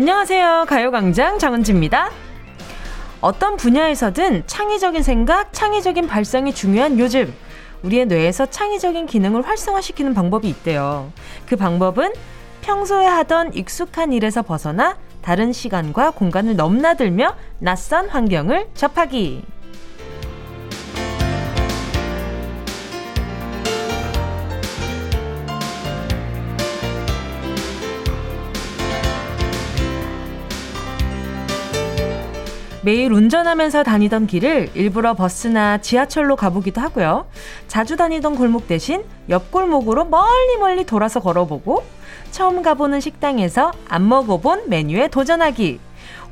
안녕하세요. 가요광장 정은지입니다. 어떤 분야에서든 창의적인 생각, 창의적인 발상이 중요한 요즘. 우리의 뇌에서 창의적인 기능을 활성화시키는 방법이 있대요. 그 방법은 평소에 하던 익숙한 일에서 벗어나 다른 시간과 공간을 넘나들며 낯선 환경을 접하기. 매일 운전하면서 다니던 길을 일부러 버스나 지하철로 가보기도 하고요. 자주 다니던 골목 대신 옆 골목으로 멀리 멀리 돌아서 걸어보고 처음 가보는 식당에서 안 먹어본 메뉴에 도전하기.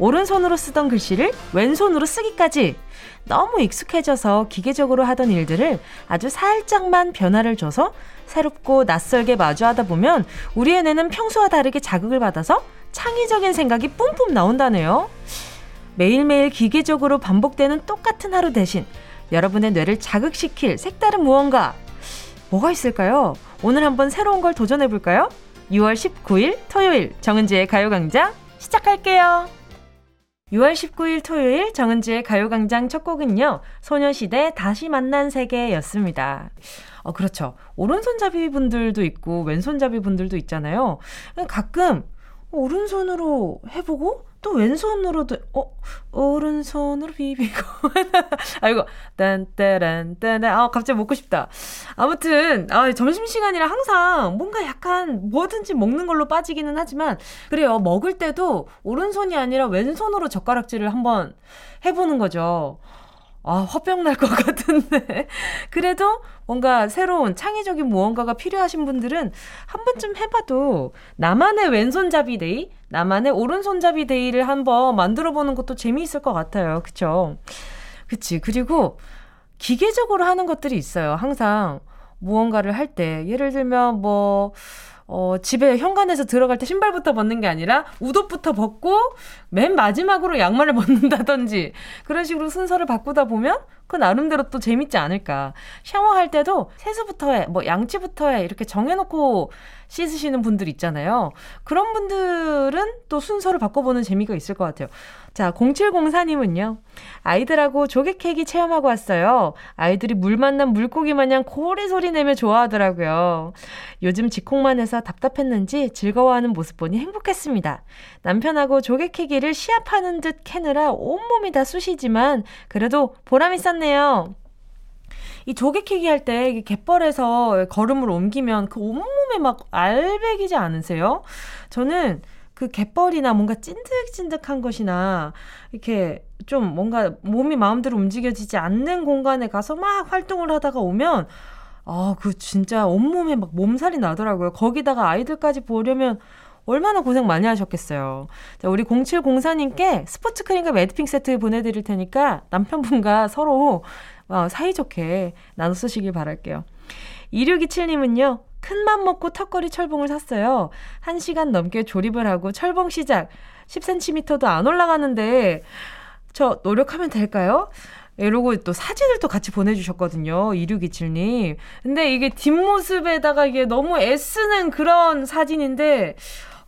오른손으로 쓰던 글씨를 왼손으로 쓰기까지 너무 익숙해져서 기계적으로 하던 일들을 아주 살짝만 변화를 줘서 새롭고 낯설게 마주하다 보면 우리의 뇌는 평소와 다르게 자극을 받아서 창의적인 생각이 뿜뿜 나온다네요. 매일매일 기계적으로 반복되는 똑같은 하루 대신 여러분의 뇌를 자극시킬 색다른 무언가 뭐가 있을까요? 오늘 한번 새로운 걸 도전해 볼까요? 6월 19일 토요일 정은지의 가요광장 시작할게요. 6월 19일 토요일 정은지의 가요광장 첫 곡은요. 소녀시대 다시 만난 세계였습니다. 어, 그렇죠. 오른손잡이 분들도 있고 왼손잡이 분들도 있잖아요. 가끔 오른손으로 해보고 또 왼손으로도 어? 오른손으로 비비고. 아이고 딴따란딴 아 갑자기 먹고 싶다. 아무튼 아 점심 시간이라 항상 뭔가 약간 뭐든지 먹는 걸로 빠지기는 하지만 그래요. 먹을 때도 오른손이 아니라 왼손으로 젓가락질을 한번 해보는 거죠 아, 화병 날 것 같은데. 그래도 뭔가 새로운 창의적인 무언가가 필요하신 분들은 한 번쯤 해봐도 나만의 왼손잡이 day, 나만의 오른손잡이 day를 한번 만들어 보는 것도 재미있을 것 같아요. 그쵸? 그치. 그리고 기계적으로 하는 것들이 있어요. 항상 무언가를 할 때. 예를 들면 뭐, 어, 집에 현관에서 들어갈 때 신발부터 벗는 게 아니라 웃옷부터 벗고 맨 마지막으로 양말을 벗는다든지 그런 식으로 순서를 바꾸다 보면 그 나름대로 또 재밌지 않을까. 샤워할 때도 세수부터 해, 뭐 양치부터 해 이렇게 정해놓고 씻으시는 분들 있잖아요. 그런 분들은 또 순서를 바꿔보는 재미가 있을 것 같아요. 자, 0704님은요. 아이들하고 조개 캐기 체험하고 왔어요. 아이들이 물 만난 물고기 마냥 고래 소리 내며 좋아하더라고요. 요즘 직콕만 해서 답답했는지 즐거워하는 모습 보니 행복했습니다. 남편하고 조개 캐기를 시합하는 듯 캐느라 온몸이 다 쑤시지만 그래도 보람 있었네요. 이 조개캐기 할 때 갯벌에서 걸음을 옮기면 그 온몸에 막 알배기지 않으세요? 저는 그 갯벌이나 뭔가 찐득찐득한 것이나 이렇게 좀 뭔가 몸이 마음대로 움직여지지 않는 공간에 가서 막 활동을 하다가 오면 아, 그 진짜 온몸에 막 몸살이 나더라고요. 거기다가 아이들까지 보려면 얼마나 고생 많이 하셨겠어요. 자, 우리 0704님께 스포츠 크림과 매드핑 세트 보내드릴 테니까 남편분과 서로 어, 사이좋게 나눠 쓰시길 바랄게요. 2627님은요, 큰맘 먹고 턱걸이 철봉을 샀어요. 1시간 넘게 조립을 하고 철봉 시작. 10cm도 안 올라가는데, 저 노력하면 될까요? 이러고 또 사진을 또 같이 보내주셨거든요. 2627님. 근데 이게 뒷모습에다가 이게 너무 애쓰는 그런 사진인데,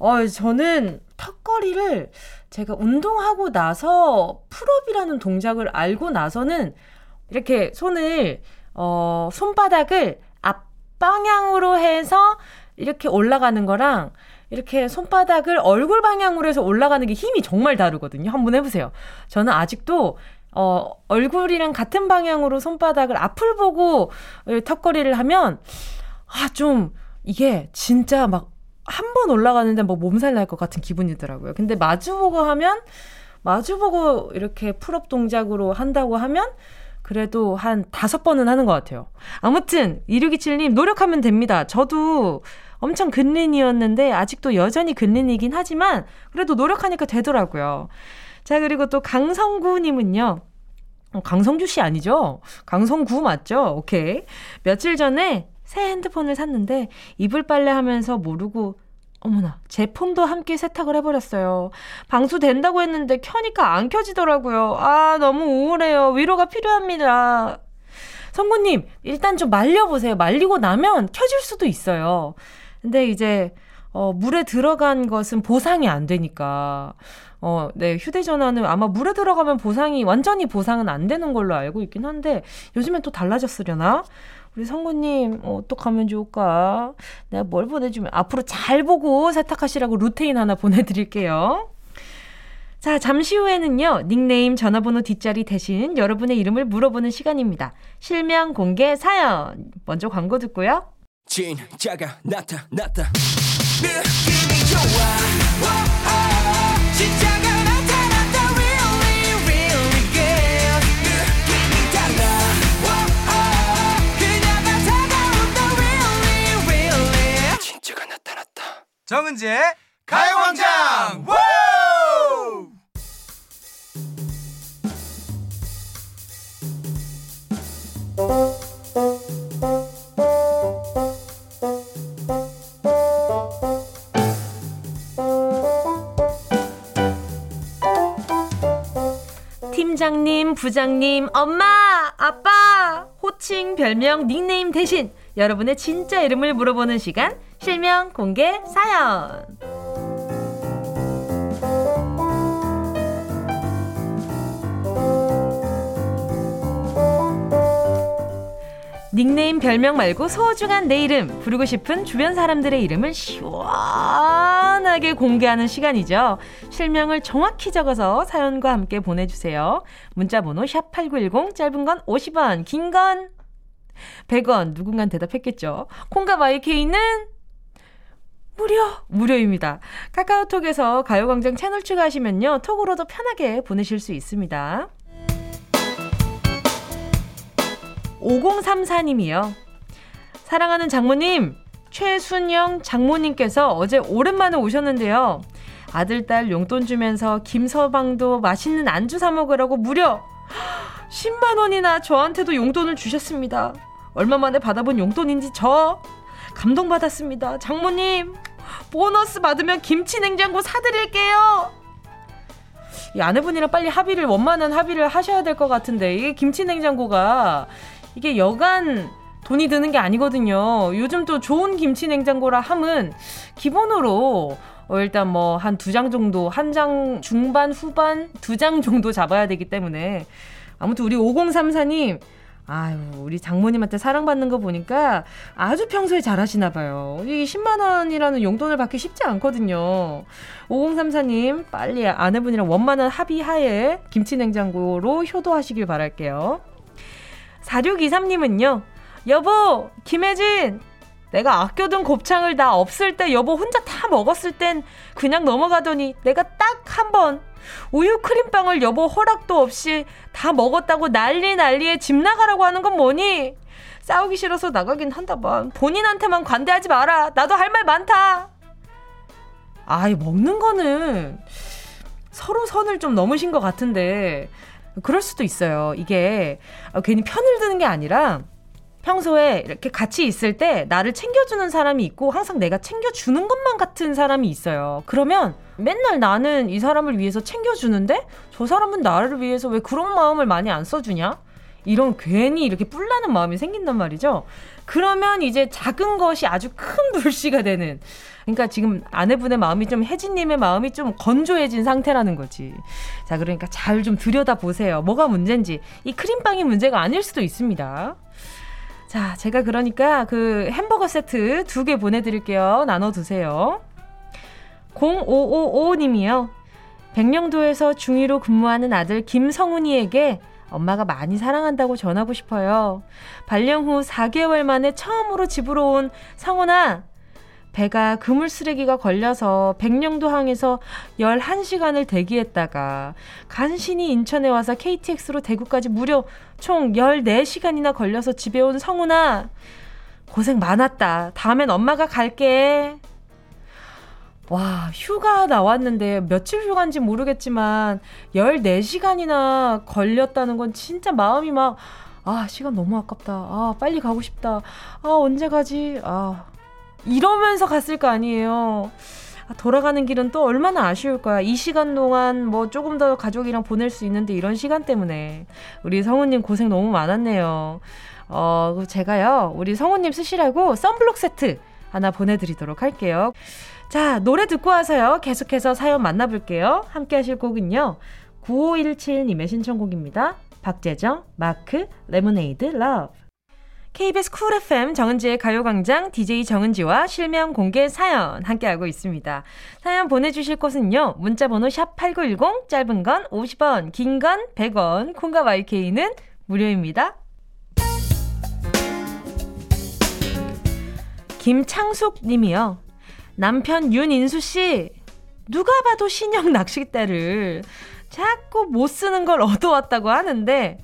어, 저는 턱걸이를 제가 운동하고 나서 풀업이라는 동작을 알고 나서는 이렇게 손을, 어, 손바닥을 앞방향으로 해서 이렇게 올라가는 거랑 이렇게 손바닥을 얼굴 방향으로 해서 올라가는 게 힘이 정말 다르거든요. 한번 해보세요. 저는 아직도 어, 얼굴이랑 같은 방향으로 손바닥을 앞을 보고 턱걸이를 하면, 아, 좀, 이게 진짜 막 한 번 올라가는데 뭐 몸살 날 것 같은 기분이더라고요. 근데 마주보고 하면 마주보고 이렇게 pull-up 동작으로 한다고 하면 그래도 한 다섯 번은 하는 것 같아요. 아무튼 2627님 노력하면 됩니다. 저도 엄청 근린이었는데 아직도 여전히 근린이긴 하지만 그래도 노력하니까 되더라고요. 자 그리고 또 강성구님은요. 어, 강성주 씨 아니죠? 강성구 맞죠? 오케이. 며칠 전에 새 핸드폰을 샀는데 이불 빨래 하면서 모르고 어머나, 제 폰도 함께 세탁을 해버렸어요. 방수 된다고 했는데 켜니까 안 켜지더라고요. 아, 너무 우울해요. 위로가 필요합니다. 성구님, 일단 좀 말려보세요. 말리고 나면 켜질 수도 있어요. 근데 이제, 어, 물에 들어간 것은 보상이 안 되니까. 어, 네, 휴대전화는 아마 물에 들어가면 보상이, 완전히 보상은 안 되는 걸로 알고 있긴 한데, 요즘엔 또 달라졌으려나? 우리 성구님, 어, 어떡 하면 좋을까? 내가 뭘 보내주면, 앞으로 잘 보고 세탁하시라고 루테인 하나 보내드릴게요. 자, 잠시 후에는요, 닉네임 전화번호 뒷자리 대신 여러분의 이름을 물어보는 시간입니다. 실명 공개 사연. 먼저 광고 듣고요. 진짜가 나타났다. 느낌이 좋아. 정은지의 가요광장! 팀장님, 부장님, 엄마, 아빠, 호칭, 별명, 닉네임 대신 여러분의 진짜 이름을 물어보는 시간, 실명 공개 사연. 닉네임 별명 말고 소중한 내 이름 부르고 싶은 주변 사람들의 이름을 시원하게 공개하는 시간이죠. 실명을 정확히 적어서 사연과 함께 보내주세요. 문자번호 샵 8910 짧은 건 50원 긴 건 100원 누군간 대답했겠죠. 콩과 마이케이는 무료 무료입니다. 카카오톡에서 가요광장 채널 추가하시면요 톡으로도 편하게 보내실 수 있습니다. 5034님이요. 사랑하는 장모님, 최순영 장모님께서 어제 오랜만에 오셨는데요. 아들, 딸 용돈 주면서 김서방도 맛있는 안주 사먹으라고 무려 10만원이나 저한테도 용돈을 주셨습니다. 얼마 만에 받아본 용돈인지 저 감동받았습니다. 장모님, 보너스 받으면 김치 냉장고 사드릴게요. 이 아내분이랑 빨리 합의를, 원만한 합의를 하셔야 될 것 같은데, 이게 김치 냉장고가 이게 여간 돈이 드는 게 아니거든요. 요즘 또 좋은 김치 냉장고라 함은 기본으로 어, 일단 뭐 한 두 장 정도, 한 장 중반, 후반 두 장 정도 잡아야 되기 때문에 아무튼 우리 5034님 아유, 우리 장모님한테 사랑받는 거 보니까 아주 평소에 잘하시나 봐요. 이 10만 원이라는 용돈을 받기 쉽지 않거든요. 5034님, 빨리 아내분이랑 원만한 합의하에 김치냉장고로 효도하시길 바랄게요. 4623님은요, 여보, 김혜진, 내가 아껴둔 곱창을 다 없을 때 여보 혼자 다 먹었을 땐 그냥 넘어가더니 내가 딱 한 번 우유 크림빵을 여보 허락도 없이 다 먹었다고 난리 난리에 집 나가라고 하는 건 뭐니? 싸우기 싫어서 나가긴 한다만 본인한테만 관대하지 마라. 나도 할 말 많다. 아이 먹는 거는 서로 선을 좀 넘으신 것 같은데 그럴 수도 있어요. 이게 어, 괜히 편을 드는 게 아니라 평소에 이렇게 같이 있을 때 나를 챙겨주는 사람이 있고 항상 내가 챙겨주는 것만 같은 사람이 있어요. 그러면 맨날 나는 이 사람을 위해서 챙겨주는데 저 사람은 나를 위해서 왜 그런 마음을 많이 안 써주냐? 이런 괜히 이렇게 뿔나는 마음이 생긴단 말이죠. 그러면 이제 작은 것이 아주 큰 불씨가 되는 그러니까 지금 아내분의 마음이 좀 혜진님의 마음이 좀 건조해진 상태라는 거지. 자, 그러니까 잘 좀 들여다 보세요. 뭐가 문제인지. 이 크림빵이 문제가 아닐 수도 있습니다. 자, 제가 그러니까 그 햄버거 세트 두 개 보내드릴게요. 나눠 드세요. 0555님이요. 백령도에서 중위로 근무하는 아들 김성훈이에게 엄마가 많이 사랑한다고 전하고 싶어요. 발령 후 4개월 만에 처음으로 집으로 온 성훈아, 배가 그물 쓰레기가 걸려서 백령도항에서 11시간을 대기했다가 간신히 인천에 와서 KTX로 대구까지 무려 총 14시간이나 걸려서 집에 온 성훈아. 고생 많았다. 다음엔 엄마가 갈게. 와, 휴가 나왔는데 며칠 휴가인지 모르겠지만 14시간이나 걸렸다는 건 진짜 마음이 막 아, 시간 너무 아깝다. 아, 빨리 가고 싶다. 아, 언제 가지? 아, 이러면서 갔을 거 아니에요. 아, 돌아가는 길은 또 얼마나 아쉬울 거야. 이 시간 동안 뭐 조금 더 가족이랑 보낼 수 있는데 이런 시간 때문에. 우리 성우님 고생 너무 많았네요. 어, 제가요, 우리 성우님 쓰시라고 썬블록 세트 하나 보내드리도록 할게요. 자, 노래 듣고 와서요. 계속해서 사연 만나볼게요. 함께 하실 곡은요. 9517님의 신청곡입니다. 박재정, 마크, Lemonade, Love. KBS 쿨 FM 정은지의 가요광장 DJ 정은지와 실명 공개 사연 함께하고 있습니다. 사연 보내주실 곳은요. 문자번호 샵8910 짧은 건 50원 긴 건 100원 콩과 YK는 무료입니다. 김창숙 님이요. 남편 윤인수 씨 누가 봐도 신형 낚싯대를 자꾸 못 쓰는 걸 얻어왔다고 하는데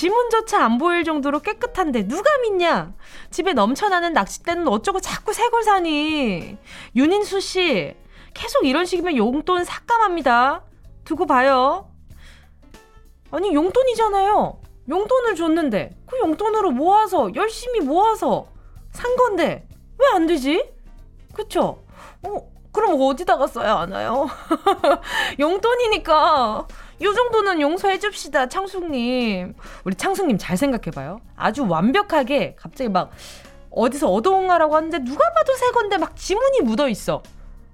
지문조차 안 보일 정도로 깨끗한데 누가 믿냐? 집에 넘쳐나는 낚싯대는 어쩌고 자꾸 새 걸 사니? 윤인수 씨, 계속 이런 식이면 용돈 삭감합니다. 두고 봐요. 아니, 용돈이잖아요. 용돈을 줬는데, 그 용돈으로 모아서, 열심히 모아서 산 건데, 왜 안 되지? 그쵸? 어, 그럼 어디다가 써야 하나요? 용돈이니까 요 정도는 용서해 줍시다, 창숙님. 우리 창숙님 잘 생각해봐요. 아주 완벽하게 갑자기 막 어디서 얻어온가라고 하는데 누가 봐도 새 건데 막 지문이 묻어 있어.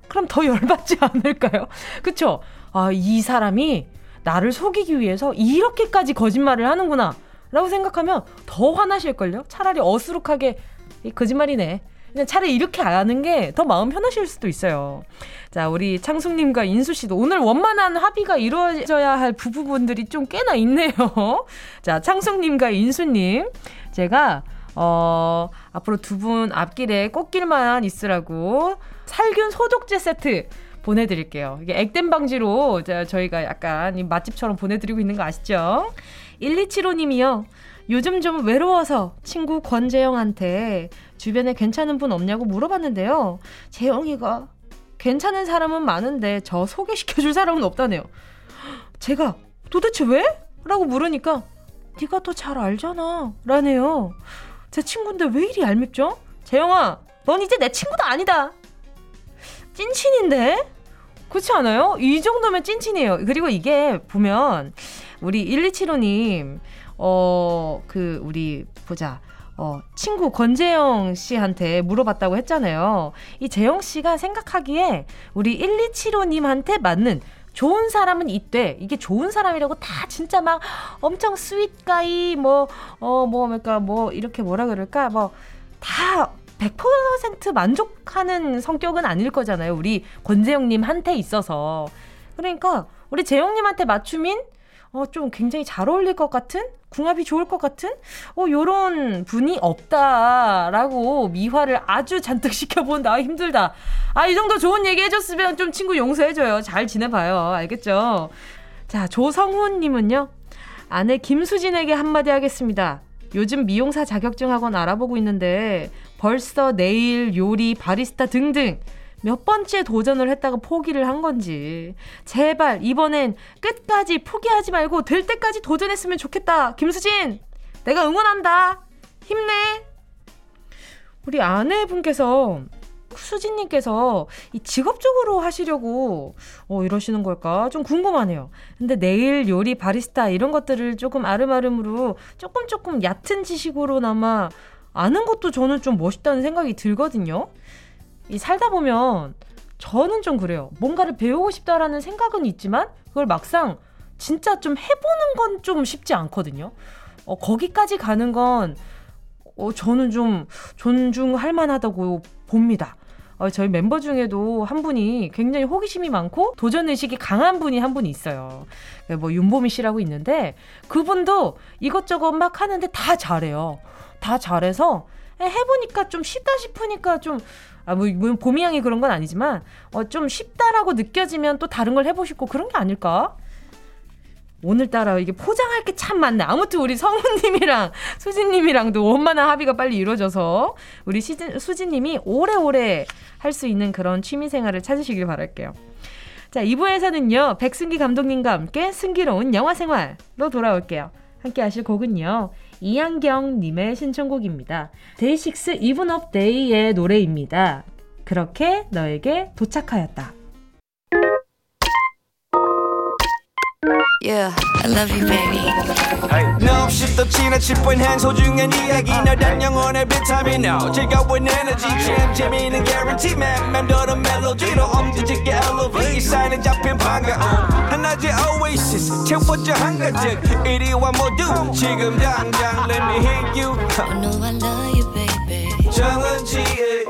그럼 더 열받지 않을까요? 그쵸? 아, 이 사람이 나를 속이기 위해서 이렇게까지 거짓말을 하는구나. 라고 생각하면 더 화나실걸요? 차라리 어수룩하게, 거짓말이네. 그냥 차라리 이렇게 아는 게 더 마음 편하실 수도 있어요. 자, 우리 창숙님과 인수씨도 오늘 원만한 합의가 이루어져야 할 부부분들이 좀 꽤나 있네요. 자, 창숙님과 인수님. 제가, 어, 앞으로 두 분 앞길에 꽃길만 있으라고 살균 소독제 세트 보내드릴게요. 이게 액땜 방지로 저희가 약간 맛집처럼 보내드리고 있는 거 아시죠? 1275님이요. 요즘 좀 외로워서 친구 권재영한테 주변에 괜찮은 분 없냐고 물어봤는데요. 재영이가 괜찮은 사람은 많은데 저 소개시켜줄 사람은 없다네요. 제가 도대체 왜? 라고 물으니까 네가 더 잘 알잖아 라네요. 제 친구인데 왜 이리 얄밉죠? 재영아 넌 이제 내 친구도 아니다. 찐친인데? 그렇지 않아요? 이 정도면 찐친이에요. 그리고 이게 보면 우리 1275님 어, 그, 우리, 보자. 어, 친구 권재영 씨한테 물어봤다고 했잖아요. 이 재영 씨가 생각하기에 우리 1275님한테 맞는 좋은 사람은 이때 이게 좋은 사람이라고 다 진짜 막 엄청 스윗가이 뭐 어 뭐 그러니까 뭐 이렇게 뭐라 그럴까 뭐 다 100% 만족하는 성격은 아닐 거잖아요. 우리 권재영님한테 있어서 그러니까 우리 재영님한테 맞춤인 어, 좀 굉장히 잘 어울릴 것 같은? 궁합이 좋을 것 같은? 어, 요런 분이 없다라고 미화를 아주 잔뜩 시켜본다. 아, 힘들다. 아, 이 정도 좋은 얘기 해줬으면 좀 친구 용서해줘요. 잘 지내봐요. 알겠죠? 자, 조성훈님은요. 아내 김수진에게 한마디 하겠습니다. 요즘 미용사 자격증 학원 알아보고 있는데 벌써 네일, 요리, 바리스타 등등 몇 번째 도전을 했다가 포기를 한 건지. 제발, 이번엔 끝까지 포기하지 말고 될 때까지 도전했으면 좋겠다. 김수진! 내가 응원한다! 힘내! 우리 아내분께서 수진님께서 이 직업적으로 하시려고 어, 이러시는 걸까 좀 궁금하네요. 근데 내일 요리 바리스타 이런 것들을 조금 아름아름으로 조금 조금 얕은 지식으로나마 아는 것도 저는 좀 멋있다는 생각이 들거든요. 이 살다 보면 저는 좀 그래요. 뭔가를 배우고 싶다라는 생각은 있지만 그걸 막상 진짜 좀 해보는 건 좀 쉽지 않거든요. 어, 거기까지 가는 건 어, 저는 좀 존중할 만하다고 봅니다. 어, 저희 멤버 중에도 한 분이 굉장히 호기심이 많고 도전 의식이 강한 분이 한 분이 있어요. 네, 뭐 윤보미 씨라고 있는데 그분도 이것저것 막 하는데 다 잘해요. 다 잘해서 해보니까 좀 쉽다 싶으니까 좀 아, 뭐, 뭐 봄이양이 그런 건 아니지만, 어, 좀 쉽다라고 느껴지면 또 다른 걸 해보시고 그런 게 아닐까? 오늘따라 이게 포장할 게 참 많네. 아무튼 우리 성우님이랑 수진님이랑도 원만한 합의가 빨리 이루어져서 우리 시진, 수진님이 오래오래 할 수 있는 그런 취미 생활을 찾으시길 바랄게요. 자, 2부에서는요, 백승기 감독님과 함께 승기로운 영화 생활로 돌아올게요. 함께 하실 곡은요, 이한경님의 신청곡입니다. 데이식스 Even of Day의 노래입니다. 그렇게 너에게 도착하였다. Yeah, I love you, baby. 너 없이 또 지나칠 뻔한 소중한 이야기. 너란 영혼의 비타민. O 즐거운 에너지. 참 재미있는 guarantee. man 맘대로 멜로디로 엄지짓게 elevate 사인은 잡힌 반가움 하나의 oasis. 채워져 한가득. 이리와 모두. 지금 당장 let me hit you. I know I love you, baby. 정은지의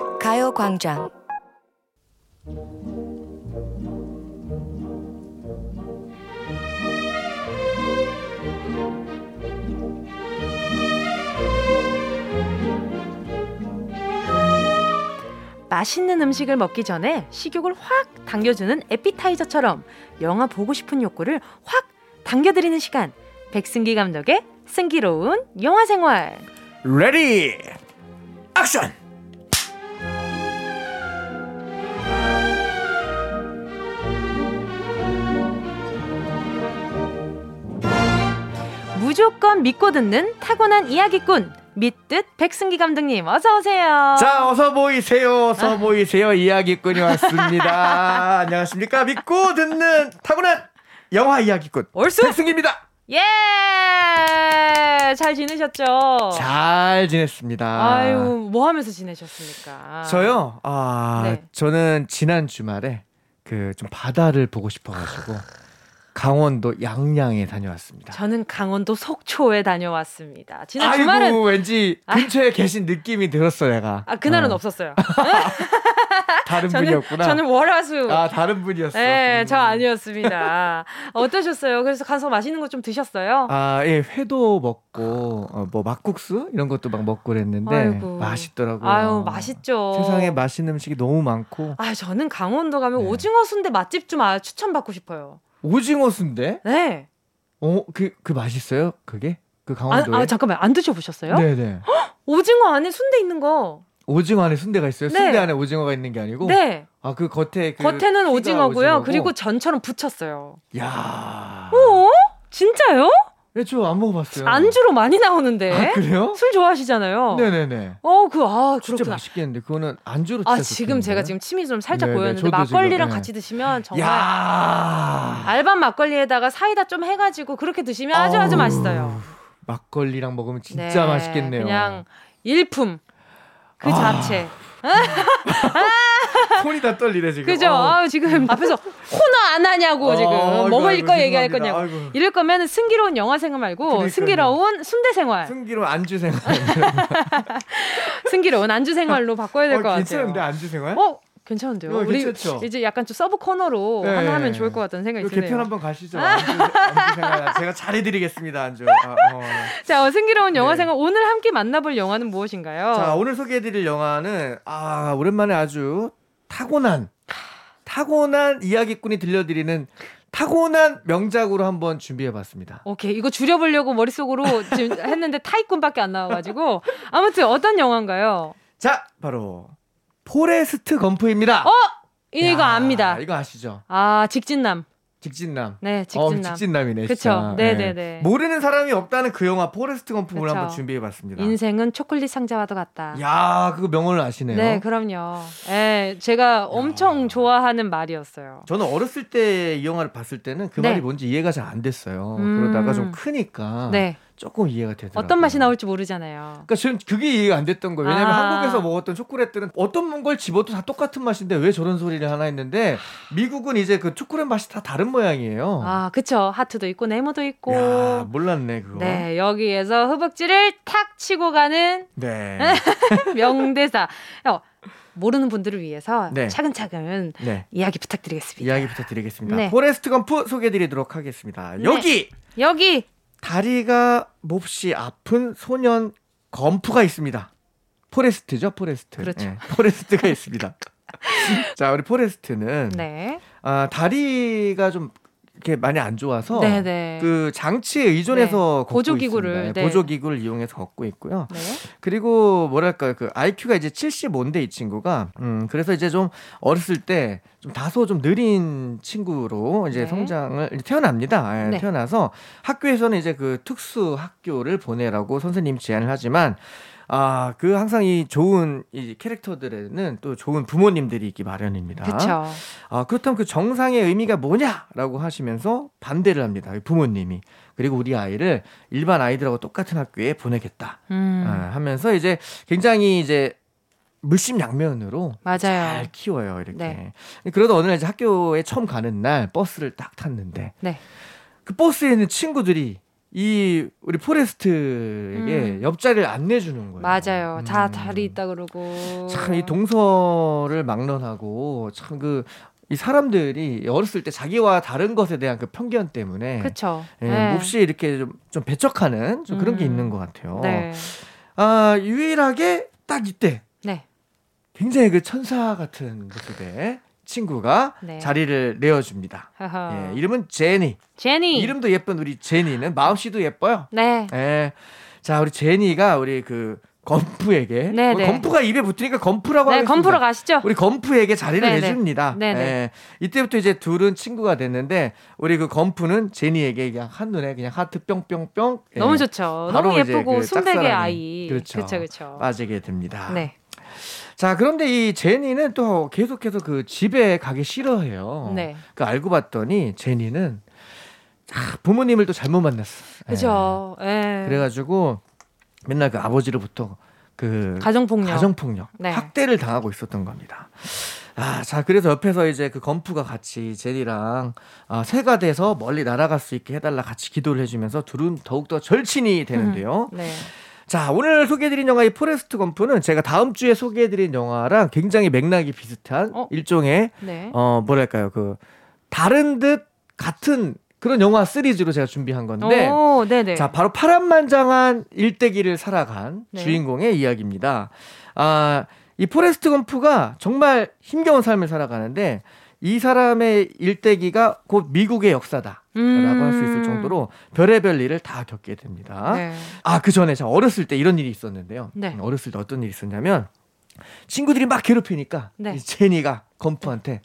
맛있는 음식을 먹기 전에 식욕을 확 당겨주는 에피타이저처럼 영화 보고 싶은 욕구를 확 당겨드리는 시간. 백승기 감독의 승기로운 영화 생활. Ready action! 무조건 믿고 듣는 타고난 이야기꾼 믿듣 백승기 감독님 어서 오세요. 자, 어서 보이세요. 어서 아. 보이세요. 이야기꾼이 왔습니다. 안녕하십니까? 믿고 듣는 타고난 영화 이야기꾼 얼쑤 백승기입니다. 예! 잘 지내셨죠? 잘 지냈습니다. 아유, 뭐 하면서 지내셨습니까? 저요? 아, 네. 저는 지난 주말에 그 좀 바다를 보고 싶어 가지고 강원도 양양에 다녀왔습니다. 저는 강원도 속초에 다녀왔습니다. 지난 아이고, 주말은 왠지 아. 근처에 아. 계신 느낌이 들었어 내가. 아 그날은 어. 없었어요. 다른 저는, 분이었구나. 저는 월화수. 아 다른 분이었어. 네, 음. 저 아니었습니다. 어떠셨어요? 그래서 가서 맛있는 거 좀 드셨어요? 아, 예, 회도 먹고 어, 뭐 막국수 이런 것도 막 먹고 그랬는데 아이고. 맛있더라고요. 아유, 맛있죠. 세상에 맛있는 음식이 너무 많고. 아, 저는 강원도 가면 네. 오징어 순대 맛집 좀 아, 추천받고 싶어요. 오징어 순대? 네. 어, 그, 그 맛있어요? 그게? 그 강원도에? 아, 아 잠깐만. 안 드셔보셨어요? 네네. 헉, 오징어 안에 순대 있는 거. 오징어 안에 순대가 있어요? 네. 순대 안에 오징어가 있는 게 아니고? 네. 아, 그 겉에 그 겉에는 오징어고요. 오징어고? 그리고 전처럼 붙였어요. 야. 어? 진짜요? 네, 저안 먹어봤어요. 안주로 많이 나오는데. 아, 그래요? 술 좋아하시잖아요. 네네네. 어, 그, 아, 진짜 맛있겠는데. 그거는 안주로 아, 지금 제가 지금 침이 좀 살짝 네네, 보였는데, 막걸리랑 지금, 네. 같이 드시면 정말. 야~ 알밤 막걸리에다가 사이다 좀 해가지고 그렇게 드시면 아주 아주 맛있어요. 막걸리랑 먹으면 진짜 네, 맛있겠네요. 그냥 일품. 그 아. 자체. 손이 다 떨리네 지금. 그죠? 어. 아, 지금 앞에서 코너 안 하냐고 어, 지금 어, 뭐 먹을 거 얘기할 거냐고. 아이고. 이럴 거면 승기로운 영화 생활 말고 그러니까요. 승기로운 순대 생활. 승기로운 안주 생활. 승기로운 안주 생활로 바꿔야 될것 어, 같아요. 괜찮은데 안주 생활? 어? 괜찮은데요. 어, 우리 괜찮죠? 이제 약간 좀 sub 코너로 네. 하나 하면 좋을 것 같다는 생각이 드네요. 개편 한번 가시죠. 안주, 안주 생활 제가 잘해드리겠습니다. 안주. 아, 어. 자, 승기로운 영화 네. 생활 오늘 함께 만나볼 영화는 무엇인가요? 자, 오늘 소개해드릴 영화는 아 오랜만에 아주 타고난 타고난 이야기꾼이 들려드리는 타고난 명작으로 한번 준비해봤습니다. 오케이 이거 줄여보려고 머릿속으로 지금 했는데 타이꾼밖에 안 나와가지고 아무튼 어떤 영화인가요? 자 바로 포레스트 검프입니다. 어 이거 야, 압니다. 이거 아시죠? 아 직진남. 직진남. 네, 직진남. 어, 직진남이네. 그렇죠. 네, 네, 네. 모르는 사람이 없다는 그 영화 포레스트 검프를 한번 준비해 봤습니다. 인생은 초콜릿 상자와도 같다. 야, 그거 명언을 아시네요. 네, 그럼요. 예, 제가 엄청 좋아하는 말이었어요. 저는 어렸을 때 이 영화를 봤을 때는 그 네. 말이 뭔지 이해가 잘 안 됐어요. 음... 그러다가 좀 크니까 네. 조금 이해가 되더라고요. 어떤 맛이 나올지 모르잖아요. 그러니까 저는 그게 이해가 안 됐던 거예요. 왜냐면 아. 한국에서 먹었던 초콜릿들은 어떤 걸 집어도 다 똑같은 맛인데 왜 저런 소리를 하나 했는데 미국은 이제 그 초콜릿 맛이 다 다른 모양이에요. 아, 그쵸. 하트도 있고 네모도 있고. 야, 몰랐네 그거. 네, 여기에서 허벅지를 탁 치고 가는 네. 명대사. 어, 모르는 분들을 위해서 네. 차근차근 네. 이야기 부탁드리겠습니다. 이야기 부탁드리겠습니다. 네. 포레스트 검프 소개해드리도록 하겠습니다. 네. 여기 여기 다리가 몹시 아픈 소년 검프가 있습니다. 포레스트죠, 포레스트. 그렇죠. 네, 포레스트가 있습니다. 자, 우리 포레스트는 네. 아, 다리가 좀 이렇게 많이 안 좋아서 네네. 네. 그 장치에 의존해서 네. 보조 기구를 네. 보조 기구를 이용해서 걷고 있고요. 네. 그리고 뭐랄까 그 IQ가 이제 75인데 이 친구가 음 그래서 이제 좀 어렸을 때 좀 다소 좀 느린 친구로 이제 네. 성장을 태어납니다. 예, 네. 태어나서 학교에서는 이제 그 특수 학교를 보내라고 선생님 제안을 하지만 아, 그 항상 이 좋은 이 캐릭터들에는 또 좋은 부모님들이 있기 마련입니다. 그렇죠. 아, 그렇다면 그 정상의 의미가 뭐냐라고 하시면서 반대를 합니다. 부모님이. 그리고 우리 아이를 일반 아이들하고 똑같은 학교에 보내겠다. 음. 아, 하면서 이제 굉장히 이제 물심양면으로 맞아요. 잘 키워요 이렇게. 네. 그러다 어느 날 이제 학교에 처음 가는 날 버스를 딱 탔는데 네. 그 버스에 있는 친구들이 이 우리 포레스트에게 음. 옆자리를 안 내주는 거예요. 맞아요. 음. 다 자리 있다 그러고. 참 이 동서를 막론하고 참 그 이 사람들이 어렸을 때 자기와 다른 것에 대한 그 편견 때문에 그쵸. 예, 네. 몹시 이렇게 좀, 좀 배척하는 좀 그런 게 음. 있는 것 같아요. 네. 아 유일하게 딱 이때 네. 굉장히 그 천사 같은 모습의 친구가 네. 자리를 내어줍니다. 예, 이름은 제니. 제니. 이름도 예쁜 우리 제니는 마음씨도 예뻐요. 네. 예. 자, 우리 제니가 우리 그 건프에게 네, 네. 건프가 입에 붙으니까 건프라고 네, 하겠습니다. 건프로 가시죠. 우리 건프에게 자리를 네, 네. 내줍니다. 네, 네. 예. 이때부터 이제 둘은 친구가 됐는데 우리 그 건프는 제니에게 그냥 한 눈에 그냥 하트 뿅뿅뿅. 예. 너무 좋죠. 너무 예쁘고 그 순백의 아이. 그렇죠. 그렇죠. 그렇죠. 빠지게 됩니다. 네. 자, 그런데 이 제니는 또 계속해서 그 집에 가기 싫어해요. 네. 그 알고 봤더니 제니는 아, 부모님을 또 잘못 만났어. 그죠. 예. 그래가지고 맨날 그 아버지로부터 그 가정폭력, 가정폭력, 네. 학대를 당하고 있었던 겁니다. 아, 자, 그래서 옆에서 이제 그 검프가 같이 제니랑 아, 새가 돼서 멀리 날아갈 수 있게 해달라 같이 기도를 해주면서 둘은 더욱더 절친이 되는데요. 음, 네. 자, 오늘 소개해드린 영화 이 포레스트 검프는 제가 다음 주에 소개해드린 영화랑 굉장히 맥락이 비슷한 어? 일종의 네. 어 뭐랄까요 그 다른 듯 같은 그런 영화 시리즈로 제가 준비한 건데 오, 자 바로 파란만장한 일대기를 살아간 네. 주인공의 이야기입니다. 아, 이 포레스트 검프가 정말 힘겨운 삶을 살아가는데 이 사람의 일대기가 곧 미국의 역사다. 음. 라고 할수 있을 정도로 별의별 일을 다 겪게 됩니다. 네. 아, 그 전에 저 어렸을 때 이런 일이 있었는데요. 네. 어렸을 때 어떤 일이 있었냐면 친구들이 막 괴롭히니까 네. 제니가 건프한테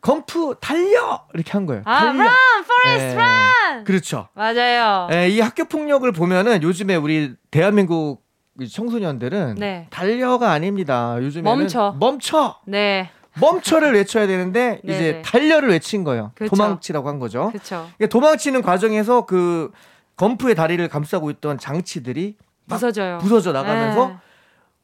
건프 달려 이렇게 한 거예요. 아, 달려. run, forest, 네. run. 그렇죠. 맞아요. 네, 이 학교 폭력을 보면은 요즘에 우리 대한민국 청소년들은 네. 달려가 아닙니다. 요즘에는 멈춰. 멈춰. 네. 멈춰를 외쳐야 되는데 이제. 달려를 외친 거예요. 그쵸. 도망치라고 한 거죠. 그쵸. 그러니까 도망치는 과정에서 그 건프의 다리를 감싸고 있던 장치들이 부서져요. 부서져 나가면서 네.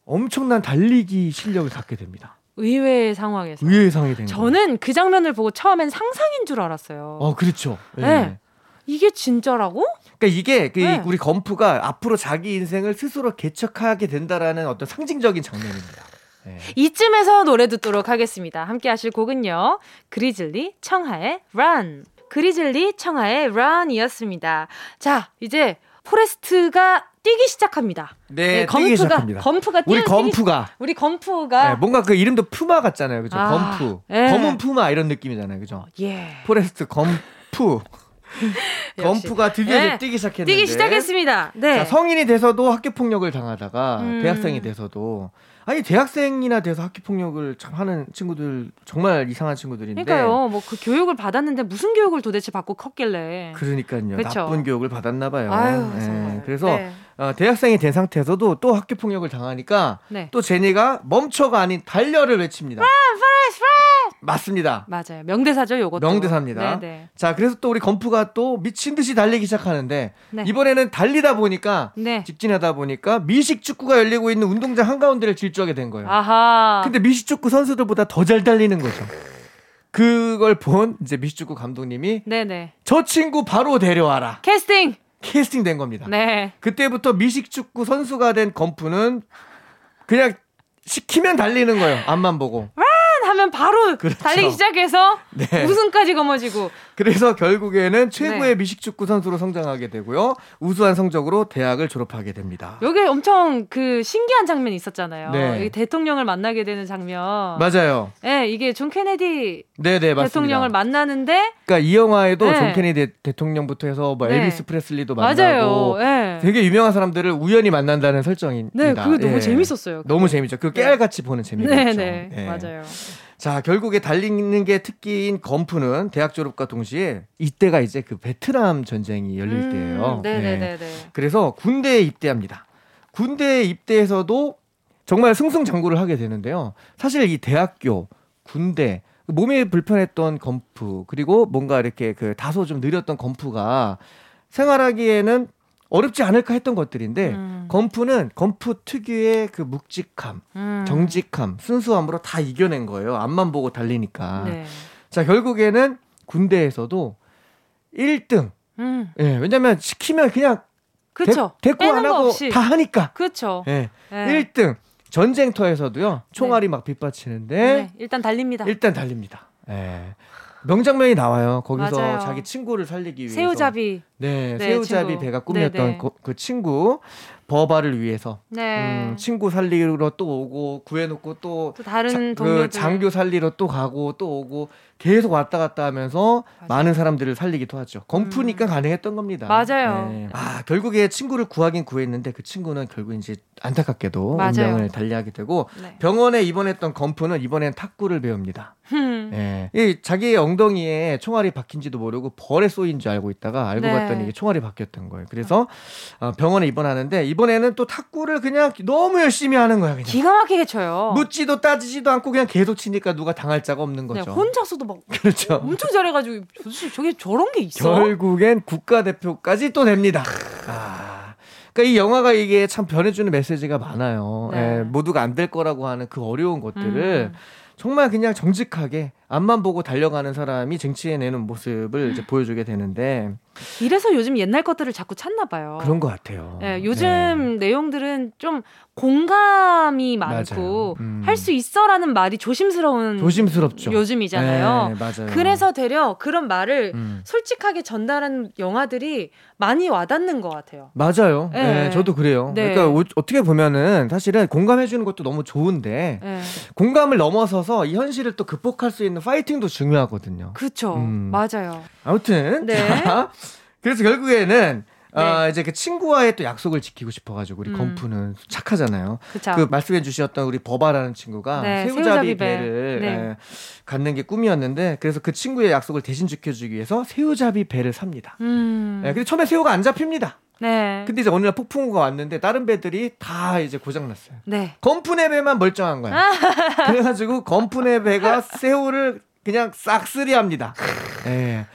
엄청난 달리기 실력을 갖게 됩니다. 의외의 상황에서. 의외의 상황이 된 저는 거예요. 그 장면을 보고 처음엔 상상인 줄 알았어요. 어, 그렇죠. 네. 네. 이게 진짜라고? 그러니까 이게 그 네. 우리 검프가 앞으로 자기 인생을 스스로 개척하게 된다라는 어떤 상징적인 장면입니다. 네. 이쯤에서 노래 듣도록 하겠습니다. 함께 하실 곡은요. 그리즐리 청하의 Run. 그리즐리 청하의 Run이었습니다. 자, 이제 포레스트가 뛰기 시작합니다. 네, 네 검프가, 시작합니다. 검프가 뛰 우리 검프가 뛰기, 우리 검프가 네, 뭔가 그 이름도 푸마 같잖아요, 그죠? 아, 검프, 네. 검은 푸마 이런 느낌이잖아요, 그죠? 예. 포레스트 검프. 검프가 드디어 네. 뛰기 시작했는데 뛰기 시작했습니다. 네. 자, 성인이 돼서도 학교 폭력을 당하다가 음. 대학생이 돼서도 아니 대학생이나 돼서 학교 폭력을 참 하는 친구들 정말 이상한 친구들인데. 그러니까요. 뭐 그 교육을 받았는데 무슨 교육을 도대체 받고 컸길래. 그러니까요. 그쵸? 나쁜 교육을 받았나 봐요. 아유, 네. 그래서 네. 어, 대학생이 된 상태에서도 또 학교 폭력을 당하니까 네. 또 제니가 멈춰가 아닌 달려를 외칩니다. 맞습니다. 맞아요. 명대사죠, 요것도. 명대사입니다. 네네. 네. 자, 그래서 또 우리 건프가 또 미친 듯이 달리기 시작하는데 네. 이번에는 달리다 보니까 네. 직진하다 보니까 미식 축구가 열리고 있는 운동장 한가운데를 질주하게 된 거예요. 아하. 근데 미식 축구 선수들보다 더 잘 달리는 거죠. 그걸 본 이제 미식 축구 감독님이 네네. 저 친구 바로 데려와라. 캐스팅. 캐스팅 된 겁니다. 네. 그때부터 미식 축구 선수가 된 건프는 그냥 시키면 달리는 거예요. 앞만 보고. 하면 바로 그렇죠. 달리기 시작해서 네. 우승까지 거머쥐고. 그래서 결국에는 최고의 네. 미식축구 선수로 성장하게 되고요. 우수한 성적으로 대학을 졸업하게 됩니다. 여기 엄청 그 신기한 장면이 있었잖아요. 네. 대통령을 만나게 되는 장면. 맞아요. 네, 이게 존 케네디 네네, 네, 대통령을 만나는데 그러니까 이 영화에도 네. 존 케네디 대통령부터 해서 뭐 네. 엘비스 프레슬리도 만나고 맞아요. 되게 유명한 사람들을 우연히 만난다는 설정입니다. 네, 그게 너무 예. 재밌었어요. 그게. 너무 재밌죠. 그 깨알같이 보는 재미가 네, 있죠. 네, 네, 맞아요. 자, 결국에 달리는 게 특기인 검프는 대학 졸업과 동시에 이때가 이제 그 베트남 전쟁이 열릴 음, 때예요. 네네네. 네. 그래서 군대에 입대합니다. 군대에 입대해서도 정말 승승장구를 하게 되는데요. 사실 이 대학교, 군대, 몸이 불편했던 건프, 그리고 뭔가 이렇게 그 다소 좀 느렸던 건프가 생활하기에는 어렵지 않을까 했던 것들인데 음. 건프는 건프 특유의 그 묵직함, 음. 정직함, 순수함으로 다 이겨낸 거예요. 앞만 보고 달리니까. 네. 자 결국에는 군대에서도 1등. 음. 예, 왜냐면 시키면 그냥 그쵸. 대, 대꾸 안 하고 없이. 다 하니까. 그렇죠. 예. 네. 1등. 전쟁터에서도요. 총알이 네. 막 빗받치는데 네. 일단 달립니다. 일단 달립니다. 예. 명장면이 나와요. 거기서 맞아요. 자기 친구를 살리기 위해서 새우잡이 네, 네 새우잡이 친구. 배가 꿈이었던 네, 네. 그, 그 친구 버바를 위해서 네. 음, 친구 살리러 또 오고 구해놓고 또, 또 다른 자, 그 장교 살리러 또 가고 또 오고 계속 왔다 갔다 하면서 맞아요. 많은 사람들을 살리기도 하죠. 건프니까 음. 가능했던 겁니다. 맞아요. 네. 아 결국에 친구를 구하긴 구했는데 그 친구는 결국 이제 안타깝게도 맞아요. 운명을 달리하게 되고 네. 병원에 입원했던 건프는 이번엔 탁구를 배웁니다. 예. 이 자기의 엉덩이에 총알이 박힌지도 모르고 벌에 쏘인 줄 알고 있다가 알고 네. 봤더니 이게 총알이 박혔던 거예요. 그래서 어, 병원에 입원하는데 이번에는 또 탁구를 그냥 너무 열심히 하는 거야. 그냥. 기가 막히게 쳐요. 묻지도 따지지도 않고 그냥 계속 치니까 누가 당할 자가 없는 네, 거죠. 네, 혼자서도 막 그렇죠. 엄청 잘해가지고 도대체 저게 저런 게 있어? 결국엔 국가대표까지 또 됩니다. 아. 그러니까 이 영화가 이게 참 변해주는 메시지가 많아요. 네. 예, 모두가 안 될 거라고 하는 그 어려운 것들을 음. 정말 그냥 정직하게 앞만 보고 달려가는 사람이 쟁취해내는 모습을 이제 보여주게 되는데 이래서 요즘 옛날 것들을 자꾸 찾나 봐요. 그런 것 같아요. 네, 요즘 네. 내용들은 좀 공감이 많고 음. 할수 있어라는 말이 조심스러운 조심스럽죠. 요즘이잖아요. 네. 그래서 되려 그런 말을 음. 솔직하게 전달한 영화들이 많이 와닿는 것 같아요. 맞아요. 네, 네 저도 그래요. 네. 그러니까 오, 어떻게 보면은 사실은 공감해 주는 것도 너무 좋은데 네. 공감을 넘어서서 이 현실을 또 극복할 수 있는 파이팅도 중요하거든요. 그렇죠. 음. 맞아요. 아무튼 네. 자, 그래서 결국에는 네. 아, 이제 그 친구와의 또 약속을 지키고 싶어가지고 우리 음. 건프는 착하잖아요. 그쵸. 그 말씀해 주셨던 우리 버바라는 친구가 네, 새우잡이, 새우잡이 배를 네. 예, 갖는 게 꿈이었는데 그래서 그 친구의 약속을 대신 지켜주기 위해서 새우잡이 배를 삽니다. 음. 예, 근데 처음에 새우가 안 잡힙니다. 네. 근데 이제 어느 날 폭풍우가 왔는데 다른 배들이 다 이제 고장 났어요. 네. 건프네 배만 멀쩡한 거야. 그래가지고 건프네 배가 새우를 그냥 싹쓸이합니다. 예.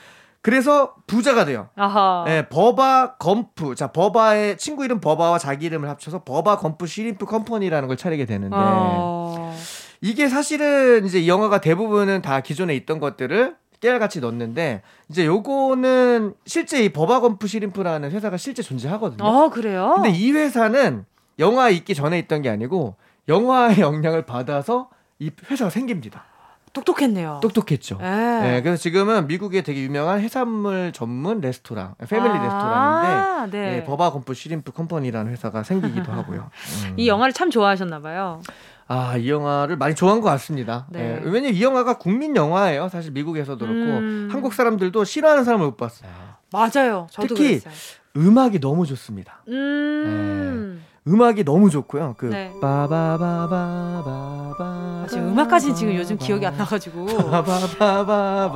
그래서 부자가 돼요. 아하. 네, 버바 검프. 자, 버바의 친구 이름 버바와 자기 이름을 합쳐서 Bubba Gump Shrimp Company라는 걸 차리게 되는데 어... 이게 사실은 이제 이 영화가 대부분은 다 기존에 있던 것들을 깨알같이 넣었는데 이제 요거는 실제 이 Bubba Gump Shrimp라는 회사가 실제 존재하거든요. 어, 그래요? 근데 이 회사는 영화 있기 전에 있던 게 아니고 영화의 영향을 받아서 이 회사가 생깁니다. 똑똑했네요. 똑똑했죠. 네. 네. 그래서 지금은 미국에 되게 유명한 해산물 전문 레스토랑, 패밀리 아~ 레스토랑인데 네. 네, 버바 건프 시림프 컴퍼니라는 회사가 생기기도 하고요. 음. 이 영화를 참 좋아하셨나 봐요. 아, 이 영화를 많이 좋아한 것 같습니다. 네. 네. 왜냐면 이 영화가 국민 영화예요. 사실 미국에서도 그렇고 음... 한국 사람들도 싫어하는 사람을 못 봤어요. 맞아요. 특히 그랬어요. 음악이 너무 좋습니다. 음... 네. 음악이 너무 좋고요. 그 네. 바바바바바바 지금 음악까지 지금 요즘 기억이 안 나가지고 바바바바바바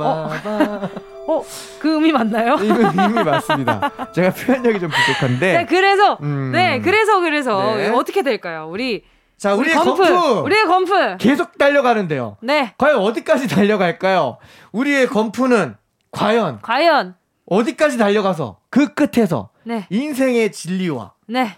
어, 그 음이 맞나요? 이거 음이 맞습니다. 제가 표현력이 좀 부족한데. 네, 그래서 음. 네, 그래서 그래서 네. 어떻게 될까요? 우리 자, 우리의 우리 건프, 건프, 우리의 건프 계속 달려가는데요. 네. 과연 어디까지 달려갈까요? 우리의 건프는 과연 과연 어디까지 달려가서 그 끝에서 네. 인생의 진리와 네.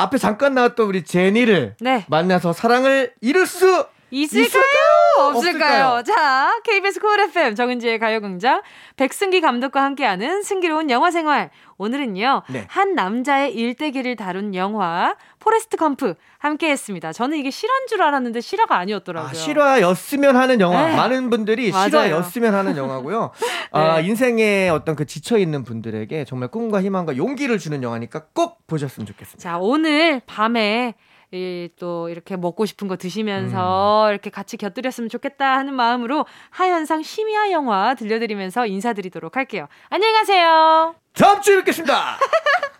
앞에 잠깐 나왔던 우리 제니를 네. 만나서 사랑을 이룰 수 있을까요? 있을까요? 없을까요? 없을까요? 자, KBS Cool FM 정은지의 가요광장 백승기 감독과 함께하는 승기로운 영화 생활. 오늘은요 네. 한 남자의 일대기를 다룬 영화 포레스트 검프 함께 했습니다. 저는 이게 실화인 줄 알았는데 실화가 아니었더라고요. 아, 실화였으면 하는 영화. 네. 많은 분들이 맞아요. 실화였으면 하는 영화고요. 네. 아, 인생에 어떤 그 지쳐 있는 분들에게 정말 꿈과 희망과 용기를 주는 영화니까 꼭 보셨으면 좋겠습니다. 자 오늘 밤에 또 이렇게 먹고 싶은 거 드시면서 음. 이렇게 같이 곁들였으면 좋겠다 하는 마음으로 하현상 심야 영화 들려드리면서 인사드리도록 할게요. 안녕히 가세요. 다음 주에 뵙겠습니다.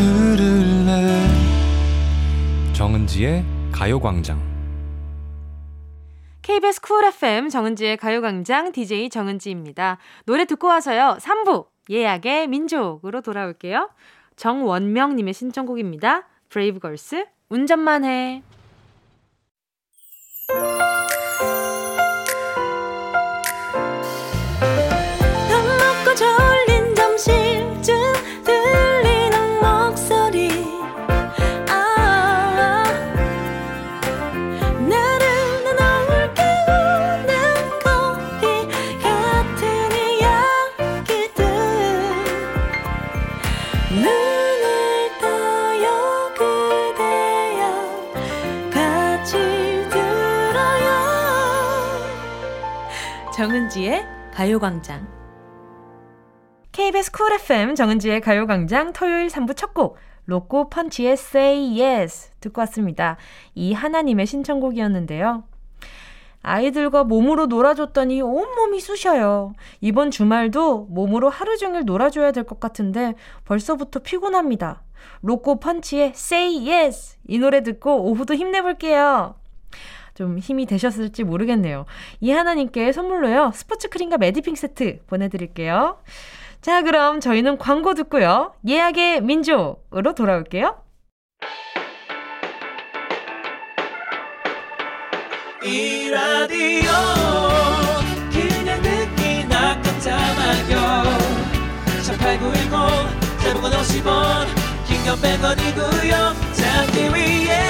들을래 정은지의 가요광장 KBS 쿨 FM 정은지의 가요광장 DJ 정은지입니다. 노래 듣고 와서요. 3부 예약의 민족으로 돌아올게요. 정원명님의 신청곡입니다. 브레이브걸스 운전만 해. 정은지의 가요광장. KBS Cool FM 정은지의 가요광장 토요일 3부 첫 곡, 로꼬 펀치의 Say Yes 듣고 왔습니다. 이하나 님의 신청곡이었는데요. 아이들과 몸으로 놀아줬더니 온몸이 쑤셔요. 이번 주말도 몸으로 하루 종일 놀아줘야 될 것 같은데 벌써부터 피곤합니다. 로꼬 펀치의 Say Yes 이 노래 듣고 오후도 힘내볼게요. 좀 힘이 되셨을지 모르겠네요. 이하나님께 선물로요. 스포츠 크림과 메디핑 세트 보내드릴게요. 자, 그럼 저희는 광고 듣고요. 예약의 민족으로 돌아올게요. 이 라디오 그냥 듣기나 깜짝마요 18910 대목원 50원 긴건 100원이고요 잠기 위에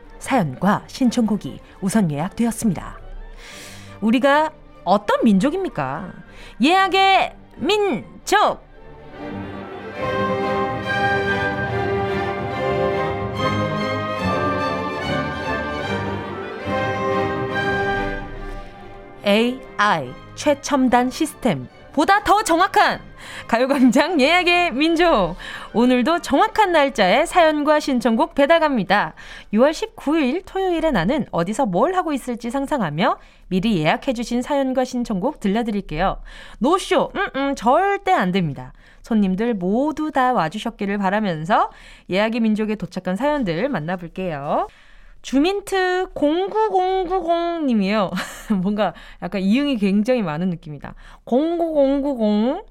사연과 신청곡이 우선 예약되었습니다. 우리가 어떤 민족입니까? 예약의 민족! AI 최첨단 시스템 보다 더 정확한 가요광장 예약의 민족. 오늘도 정확한 날짜에 사연과 신청곡 배달갑니다. 6월 19일 토요일에 나는 어디서 뭘 하고 있을지 상상하며 미리 예약해주신 사연과 신청곡 들려드릴게요. 노쇼, 음, 음, 절대 안 됩니다. 손님들 모두 다 와주셨기를 바라면서 예약의 민족에 도착한 사연들 만나볼게요. 주민트 09090님이요. 뭔가 약간 이응이 굉장히 많은 느낌이다. 09090.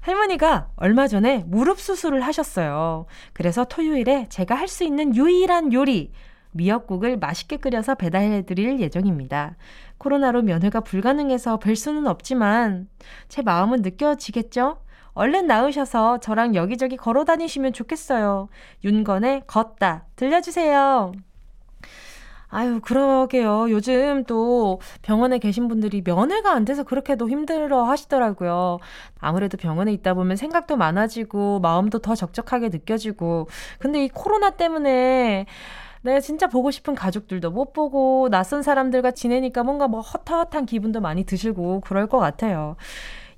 할머니가 얼마 전에 무릎 수술을 하셨어요. 그래서 토요일에 제가 할 수 있는 유일한 요리, 미역국을 맛있게 끓여서 배달해 드릴 예정입니다. 코로나로 면회가 불가능해서 뵐 수는 없지만 제 마음은 느껴지겠죠? 얼른 나으셔서 저랑 여기저기 걸어 다니시면 좋겠어요. 윤건의 걷다 들려주세요. 아유, 그러게요. 요즘 또 병원에 계신 분들이 면회가 안 돼서 그렇게도 힘들어 하시더라고요. 아무래도 병원에 있다 보면 생각도 많아지고 마음도 더 적적하게 느껴지고. 근데 이 코로나 때문에 내가 진짜 보고 싶은 가족들도 못 보고 낯선 사람들과 지내니까 뭔가 뭐 헛헛한 기분도 많이 드시고 그럴 것 같아요.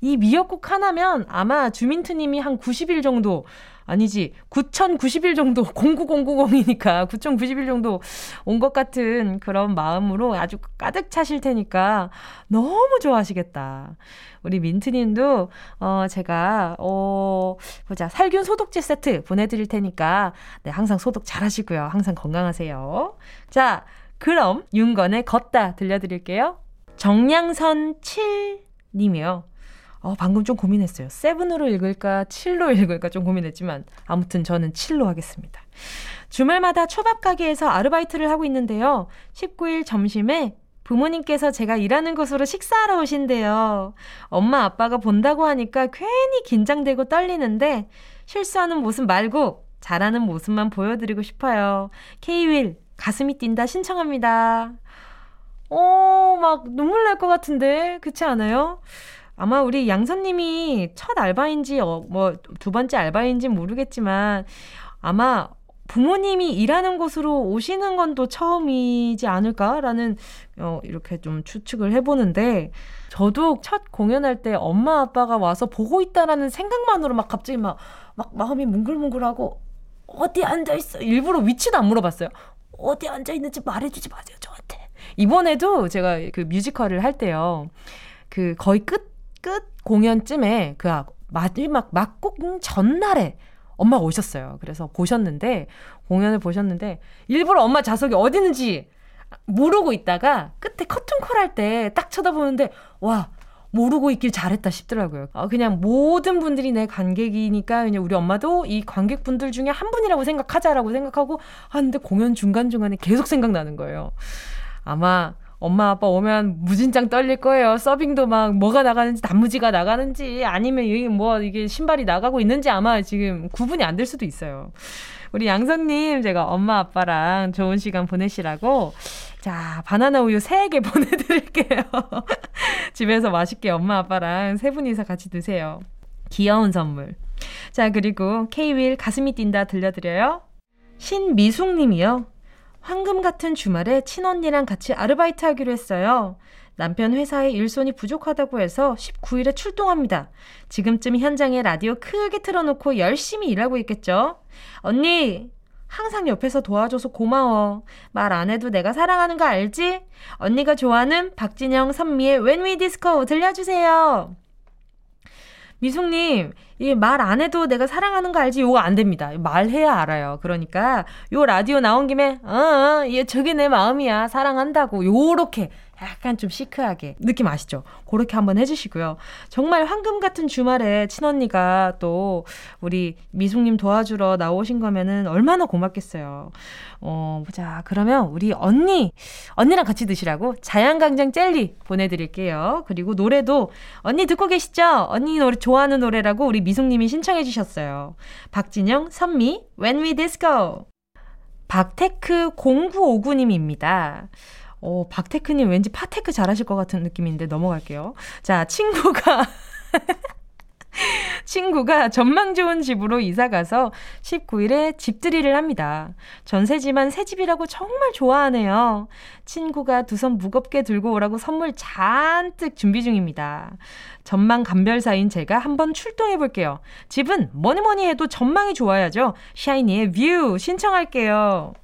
이 미역국 하나면 아마 주민트님이 한 90일 정도 아니지 9,090일 정도 09090이니까 9,090일 정도 온 것 같은 그런 마음으로 아주 가득 차실 테니까 너무 좋아하시겠다. 우리 민트님도 어 제가 어 보자 살균 소독제 세트 보내드릴 테니까 네 항상 소독 잘하시고요. 항상 건강하세요. 자 그럼 윤건의 걷다 들려드릴게요. 정량선 7 님이요. 어, 방금 좀 고민했어요. 세븐으로 읽을까, 칠로 읽을까 좀 고민했지만, 아무튼 저는 칠로 하겠습니다. 주말마다 초밥 가게에서 아르바이트를 하고 있는데요. 19일 점심에 부모님께서 제가 일하는 곳으로 식사하러 오신대요. 엄마, 아빠가 본다고 하니까 괜히 긴장되고 떨리는데, 실수하는 모습 말고, 잘하는 모습만 보여드리고 싶어요. K-윌, 가슴이 뛴다 신청합니다. 어, 막 눈물 날 것 같은데, 그렇지 않아요? 아마 우리 양선님이 첫 알바인지, 어, 뭐, 두 번째 알바인지 모르겠지만, 아마 부모님이 일하는 곳으로 오시는 건 또 처음이지 않을까라는, 어, 이렇게 좀 추측을 해보는데, 저도 첫 공연할 때 엄마 아빠가 와서 보고 있다라는 생각만으로 막 갑자기 막, 막 마음이 뭉글뭉글하고, 어디 앉아 있어? 일부러 위치도 안 물어봤어요. 어디 앉아 있는지 말해주지 마세요, 저한테. 이번에도 제가 그 뮤지컬을 할 때요. 그 거의 끝, 끝 공연쯤에 그 마지막 막곡 전날에 엄마가 오셨어요. 그래서 보셨는데, 공연을 보셨는데, 일부러 엄마 좌석이 어디 있는지 모르고 있다가 끝에 커튼콜 할 때 딱 쳐다보는데, 와, 모르고 있길 잘했다 싶더라고요. 어, 그냥 모든 분들이 내 관객이니까 그냥 우리 엄마도 이 관객분들 중에 한 분이라고 생각하자라고 생각하고 하는데 공연 중간중간에 계속 생각나는 거예요. 아마 엄마 아빠 오면 무진장 떨릴 거예요. 서빙도 막 뭐가 나가는지 단무지가 나가는지 아니면 이게 뭐 이게 신발이 나가고 있는지 아마 지금 구분이 안 될 수도 있어요. 우리 양성님 제가 엄마 아빠랑 좋은 시간 보내시라고 자 바나나 우유 3개 보내드릴게요. 집에서 맛있게 엄마 아빠랑 세 분이서 같이 드세요. 귀여운 선물. 자 그리고 K-윌 가슴이 뛴다 들려드려요. 신미숙 님이요. 황금 같은 주말에 친언니랑 같이 아르바이트 하기로 했어요. 남편 회사에 일손이 부족하다고 해서 19일에 출동합니다. 지금쯤 현장에 라디오 크게 틀어놓고 열심히 일하고 있겠죠? 언니, 항상 옆에서 도와줘서 고마워. 말 안 해도 내가 사랑하는 거 알지? 언니가 좋아하는 박진영 선미의 When We Disco 들려주세요. 미숙님, 이 말 안 해도 내가 사랑하는 거 알지? 요거 안 됩니다. 말해야 알아요. 그러니까 요 라디오 나온 김에 어, 어, 얘 저게 내 마음이야. 사랑한다고. 요렇게 약간 좀 시크하게 느낌 아시죠? 그렇게 한번 해주시고요. 정말 황금 같은 주말에 친언니가 또 우리 미숙님 도와주러 나오신 거면은 얼마나 고맙겠어요. 어, 보자. 그러면 우리 언니, 언니랑 같이 드시라고 자양강장 젤리 보내드릴게요. 그리고 노래도 언니 듣고 계시죠? 언니 노래 좋아하는 노래라고 우리 미숙님이 신청해 주셨어요. 박진영, 선미, When We Disco. 박테크 0959님입니다. 어, 박테크님 왠지 파테크 잘하실 것 같은 느낌인데 넘어갈게요. 자, 친구가. 친구가 전망 좋은 집으로 이사 가서 19일에 집들이를 합니다. 전세지만 새 집이라고 정말 좋아하네요. 친구가 두 손 무겁게 들고 오라고 선물 잔뜩 준비 중입니다. 전망 감별사인 제가 한번 출동해 볼게요. 집은 뭐니 뭐니 해도 전망이 좋아야죠. 샤이니의 View 신청할게요.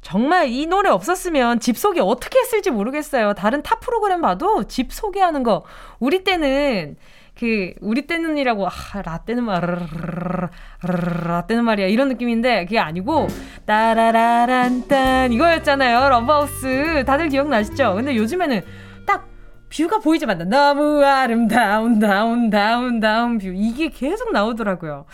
정말 이 노래 없었으면 집 소개 어떻게 했을지 모르겠어요. 다른 타 프로그램 봐도 집 소개하는 거. 우리 때는 그 우리 때는이라고 아 라떼는 말 라떼는 말이야 이런 느낌인데 그게 아니고 따라라란딴 이거였잖아요 러브하우스 다들 기억나시죠? 근데 요즘에는 딱 view가 보이자마자 너무 아름다운 다운 다운 다운 view 이게 계속 나오더라고요.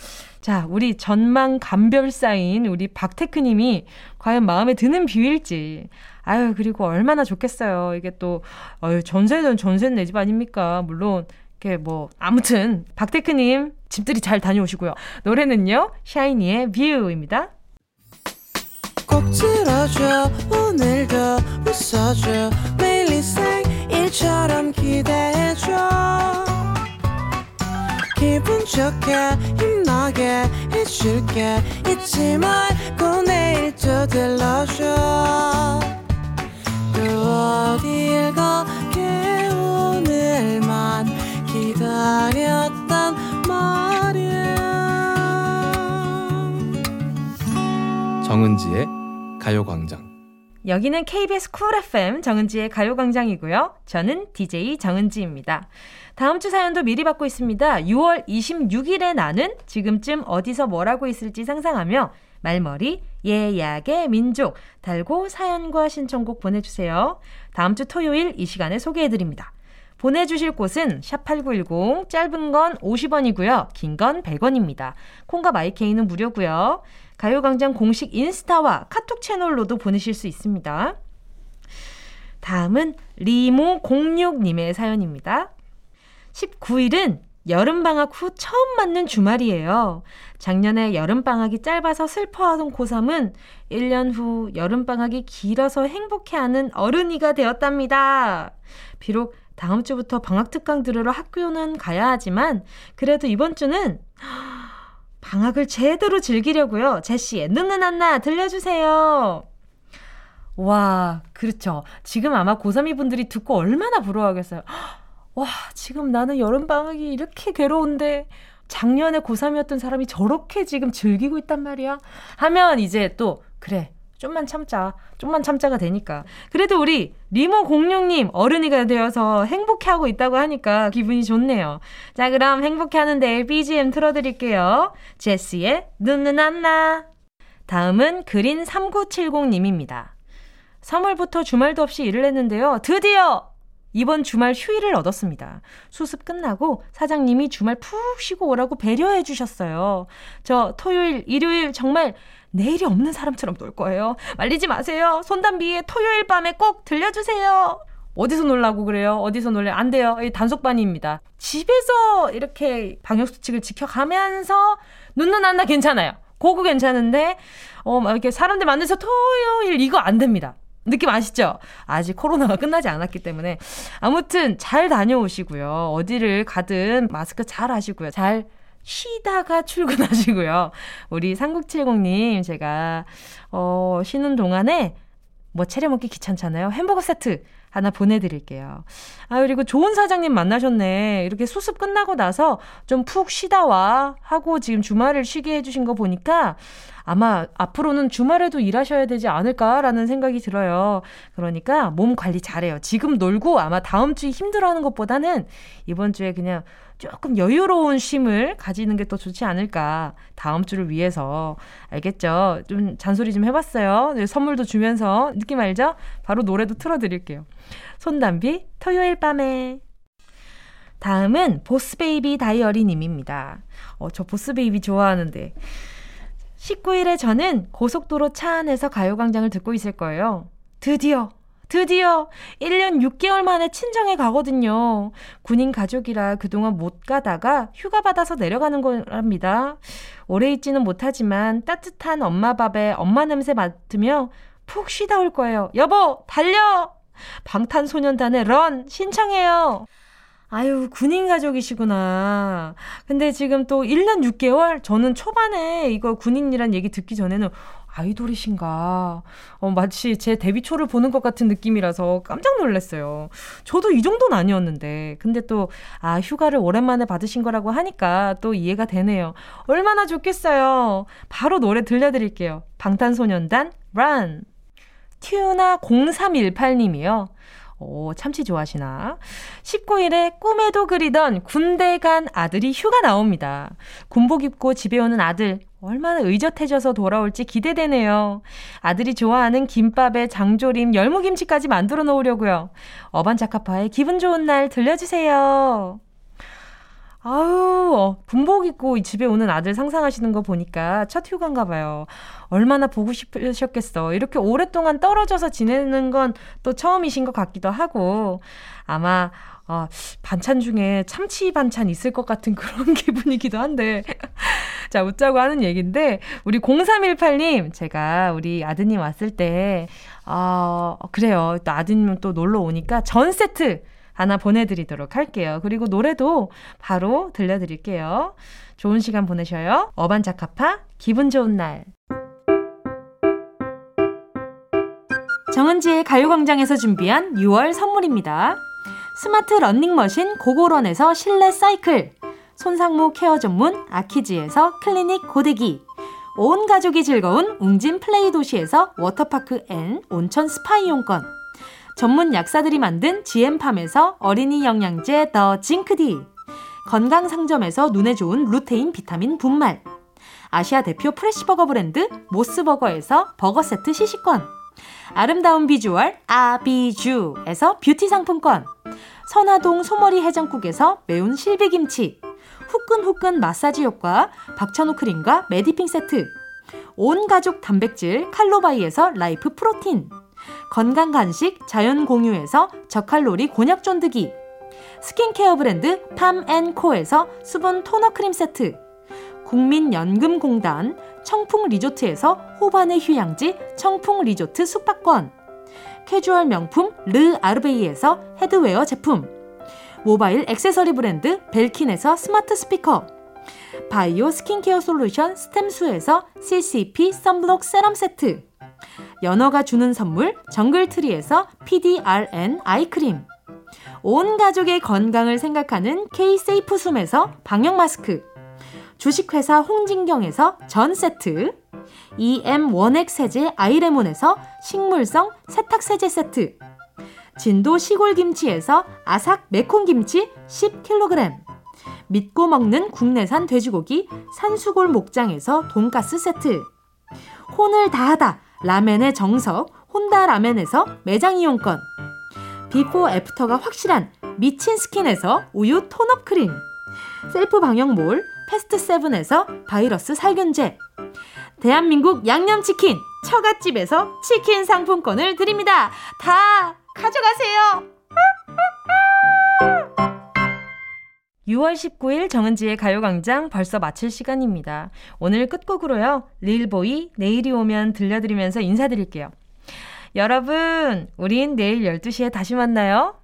자, 우리 전망 감별사인 우리 박테크님이 과연 마음에 드는 view일지. 아유, 그리고 얼마나 좋겠어요. 이게 또, 어유 전세는 전세 내 집 아닙니까? 물론, 이렇게 뭐, 아무튼, 박테크님, 집들이 잘 다녀오시고요. 노래는요, 샤이니의 View입니다. 꼭 들어줘, 오늘도 웃어줘, 매일 일처럼 기대해줘. 기분 좋게 힘나게 해줄게 잊지 말고 내일 또 들러줘 또 어딜 가 정은지의 가요광장 여기는 KBS 쿨 FM 정은지의 가요광장이고요. 저는 DJ 정은지입니다. 다음 주 사연도 미리 받고 있습니다. 6월 26일에 나는 지금쯤 어디서 뭘 하고 있을지 상상하며 말머리 예약의 민족 달고 사연과 신청곡 보내주세요. 다음 주 토요일 이 시간에 소개해드립니다. 보내주실 곳은 샵8910 짧은 건 50원이고요. 긴 건 100원입니다. 콩과 마이케이는 무료고요. 가요광장 공식 인스타와 카톡 채널로도 보내실 수 있습니다. 다음은 리모06님의 사연입니다. 19일은 여름방학 후 처음 맞는 주말이에요. 작년에 여름방학이 짧아서 슬퍼하던 고3은 1년 후 여름방학이 길어서 행복해하는 어른이가 되었답니다. 비록 다음 주부터 방학 특강 들으러 학교는 가야 하지만 그래도 이번 주는 방학을 제대로 즐기려고요. 제시의 눈은 안나 들려주세요. 와, 그렇죠. 지금 아마 고3이 분들이 듣고 얼마나 부러워하겠어요. 와, 지금 나는 여름방학이 이렇게 괴로운데, 작년에 고3이었던 사람이 저렇게 지금 즐기고 있단 말이야? 하면 이제 또, 그래, 좀만 참자. 좀만 참자가 되니까. 그래도 우리 리모06님 어른이가 되어서 행복해하고 있다고 하니까 기분이 좋네요. 자, 그럼 행복해하는데 BGM 틀어드릴게요. 제시의 눈은 안나. 다음은 그린 3970님입니다. 3월부터 주말도 없이 일을 했는데요. 드디어 이번 주말 휴일을 얻었습니다. 수습 끝나고 사장님이 주말 푹 쉬고 오라고 배려해 주셨어요. 저 토요일, 일요일 정말 내일이 없는 사람처럼 놀 거예요. 말리지 마세요. 손담비의 토요일 밤에 꼭 들려주세요. 어디서 놀라고 그래요? 어디서 놀래? 안 돼요. 이 단속반입니다. 집에서 이렇게 방역수칙을 지켜가면서 눈눈 안나 괜찮아요. 고거 괜찮은데, 어, 막 이렇게 사람들 만나서 토요일 이거 안 됩니다. 느낌 아시죠? 아직 코로나가 끝나지 않았기 때문에. 아무튼 잘 다녀오시고요. 어디를 가든 마스크 잘 하시고요. 잘 쉬다가 출근하시고요. 우리 삼국칠공님 제가, 어, 쉬는 동안에 뭐 차려 먹기 귀찮잖아요. 햄버거 세트 하나 보내드릴게요. 아, 그리고 좋은 사장님 만나셨네. 이렇게 수습 끝나고 나서 좀 푹 쉬다 와 하고 지금 주말을 쉬게 해주신 거 보니까 아마 앞으로는 주말에도 일하셔야 되지 않을까라는 생각이 들어요. 그러니까 몸 관리 잘해요. 지금 놀고 아마 다음 주에 힘들어하는 것보다는 이번 주에 그냥 조금 여유로운 쉼을 가지는 게 더 좋지 않을까. 다음 주를 위해서. 알겠죠? 좀 잔소리 좀 해봤어요. 네, 선물도 주면서 느낌 알죠? 바로 노래도 틀어드릴게요. 손담비, 토요일 밤에. 다음은 보스베이비 다이어리 님입니다. 어, 저 보스베이비 좋아하는데. 19일에 저는 고속도로 차 안에서 가요광장을 듣고 있을 거예요. 드디어 드디어 1년 6개월 만에 친정에 가거든요. 군인 가족이라 그동안 못 가다가 휴가 받아서 내려가는 거랍니다. 오래 있지는 못하지만 따뜻한 엄마 밥에 엄마 냄새 맡으며 푹 쉬다 올 거예요. 여보, 달려! 방탄소년단의 런 신청해요. 아유, 군인 가족이시구나. 근데 지금 또 1년 6개월? 저는 초반에 이거 군인이란 얘기 듣기 전에는 아이돌이신가. 어, 마치 제 데뷔 초를 보는 것 같은 느낌이라서 깜짝 놀랐어요. 저도 이 정도는 아니었는데. 근데 또, 아, 휴가를 오랜만에 받으신 거라고 하니까 또 이해가 되네요. 얼마나 좋겠어요. 바로 노래 들려드릴게요. 방탄소년단, Run. 튜나 0318님이요. 오, 참치 좋아하시나? 19일에 꿈에도 그리던 군대 간 아들이 휴가 나옵니다. 군복 입고 집에 오는 아들, 얼마나 의젓해져서 돌아올지 기대되네요. 아들이 좋아하는 김밥에 장조림, 열무김치까지 만들어 놓으려고요. 어반자카파의 기분 좋은 날 들려주세요. 아유, 어, 군복 입고 집에 오는 아들 상상하시는 거 보니까 첫 휴가인가 봐요. 얼마나 보고 싶으셨겠어. 이렇게 오랫동안 떨어져서 지내는 건 또 처음이신 것 같기도 하고, 아마, 어, 반찬 중에 참치 반찬 있을 것 같은 그런 기분이기도 한데. 자, 웃자고 하는 얘기인데, 우리 0318님, 제가 우리 아드님 왔을 때, 어, 그래요. 또 아드님 또 놀러 오니까 전 세트 하나 보내드리도록 할게요. 그리고 노래도 바로 들려드릴게요. 좋은 시간 보내셔요. 어반자카파, 기분 좋은 날. 정은지의 가요광장에서 준비한 6월 선물입니다. 스마트 러닝머신 고고런에서 실내 사이클, 손상모 케어 전문 아키즈에서 클리닉 고데기, 온 가족이 즐거운 웅진 플레이 도시에서 워터파크 and 온천 스파 이용권, 전문 약사들이 만든 GM팜에서 어린이 영양제 더 징크디. 건강 상점에서 눈에 좋은 루테인 비타민 분말. 아시아 대표 프레시버거 브랜드 모스버거에서 버거 세트 시식권. 아름다운 비주얼 아비주에서 뷰티 상품권. 선화동 소머리 해장국에서 매운 실비김치. 후끈후끈 마사지 효과 박찬호 크림과 메디핑 세트. 온 가족 단백질 칼로바이에서 라이프 프로틴. 건강 간식 자연 공유에서 저칼로리 곤약 쫀득이 스킨케어 브랜드 팜앤코에서 수분 토너 크림 세트 국민연금공단 청풍 리조트에서 호반의 휴양지 청풍 리조트 숙박권 캐주얼 명품 르 아르베이에서 헤드웨어 제품 모바일 액세서리 브랜드 벨킨에서 스마트 스피커 바이오 스킨케어 솔루션 스템수에서 CCP 썬블록 세럼 세트 연어가 주는 선물 정글트리에서 PDRN 아이크림. 온 가족의 건강을 생각하는 K-세이프 숨에서 방역 마스크. 주식회사 홍진경에서 전 세트. EM 원액 세제 아이레몬에서 식물성 세탁 세제 세트. 진도 시골 김치에서 아삭 매콤 김치 10kg 믿고 먹는 국내산 돼지고기 산수골 목장에서 돈가스 세트. 혼을 다하다 라멘의 정석 혼다 라멘에서 매장 이용권 비포 애프터가 확실한 미친 스킨에서 우유 tone up 크림 셀프 방역몰 패스트 세븐에서 바이러스 살균제 대한민국 양념치킨 처갓집에서 치킨 상품권을 드립니다. 다 가져가세요. 6월 19일 정은지의 가요광장 벌써 마칠 시간입니다. 오늘 끝곡으로요. 릴보이 내일이 오면 들려드리면서 인사드릴게요. 여러분, 우린 내일 12시에 다시 만나요.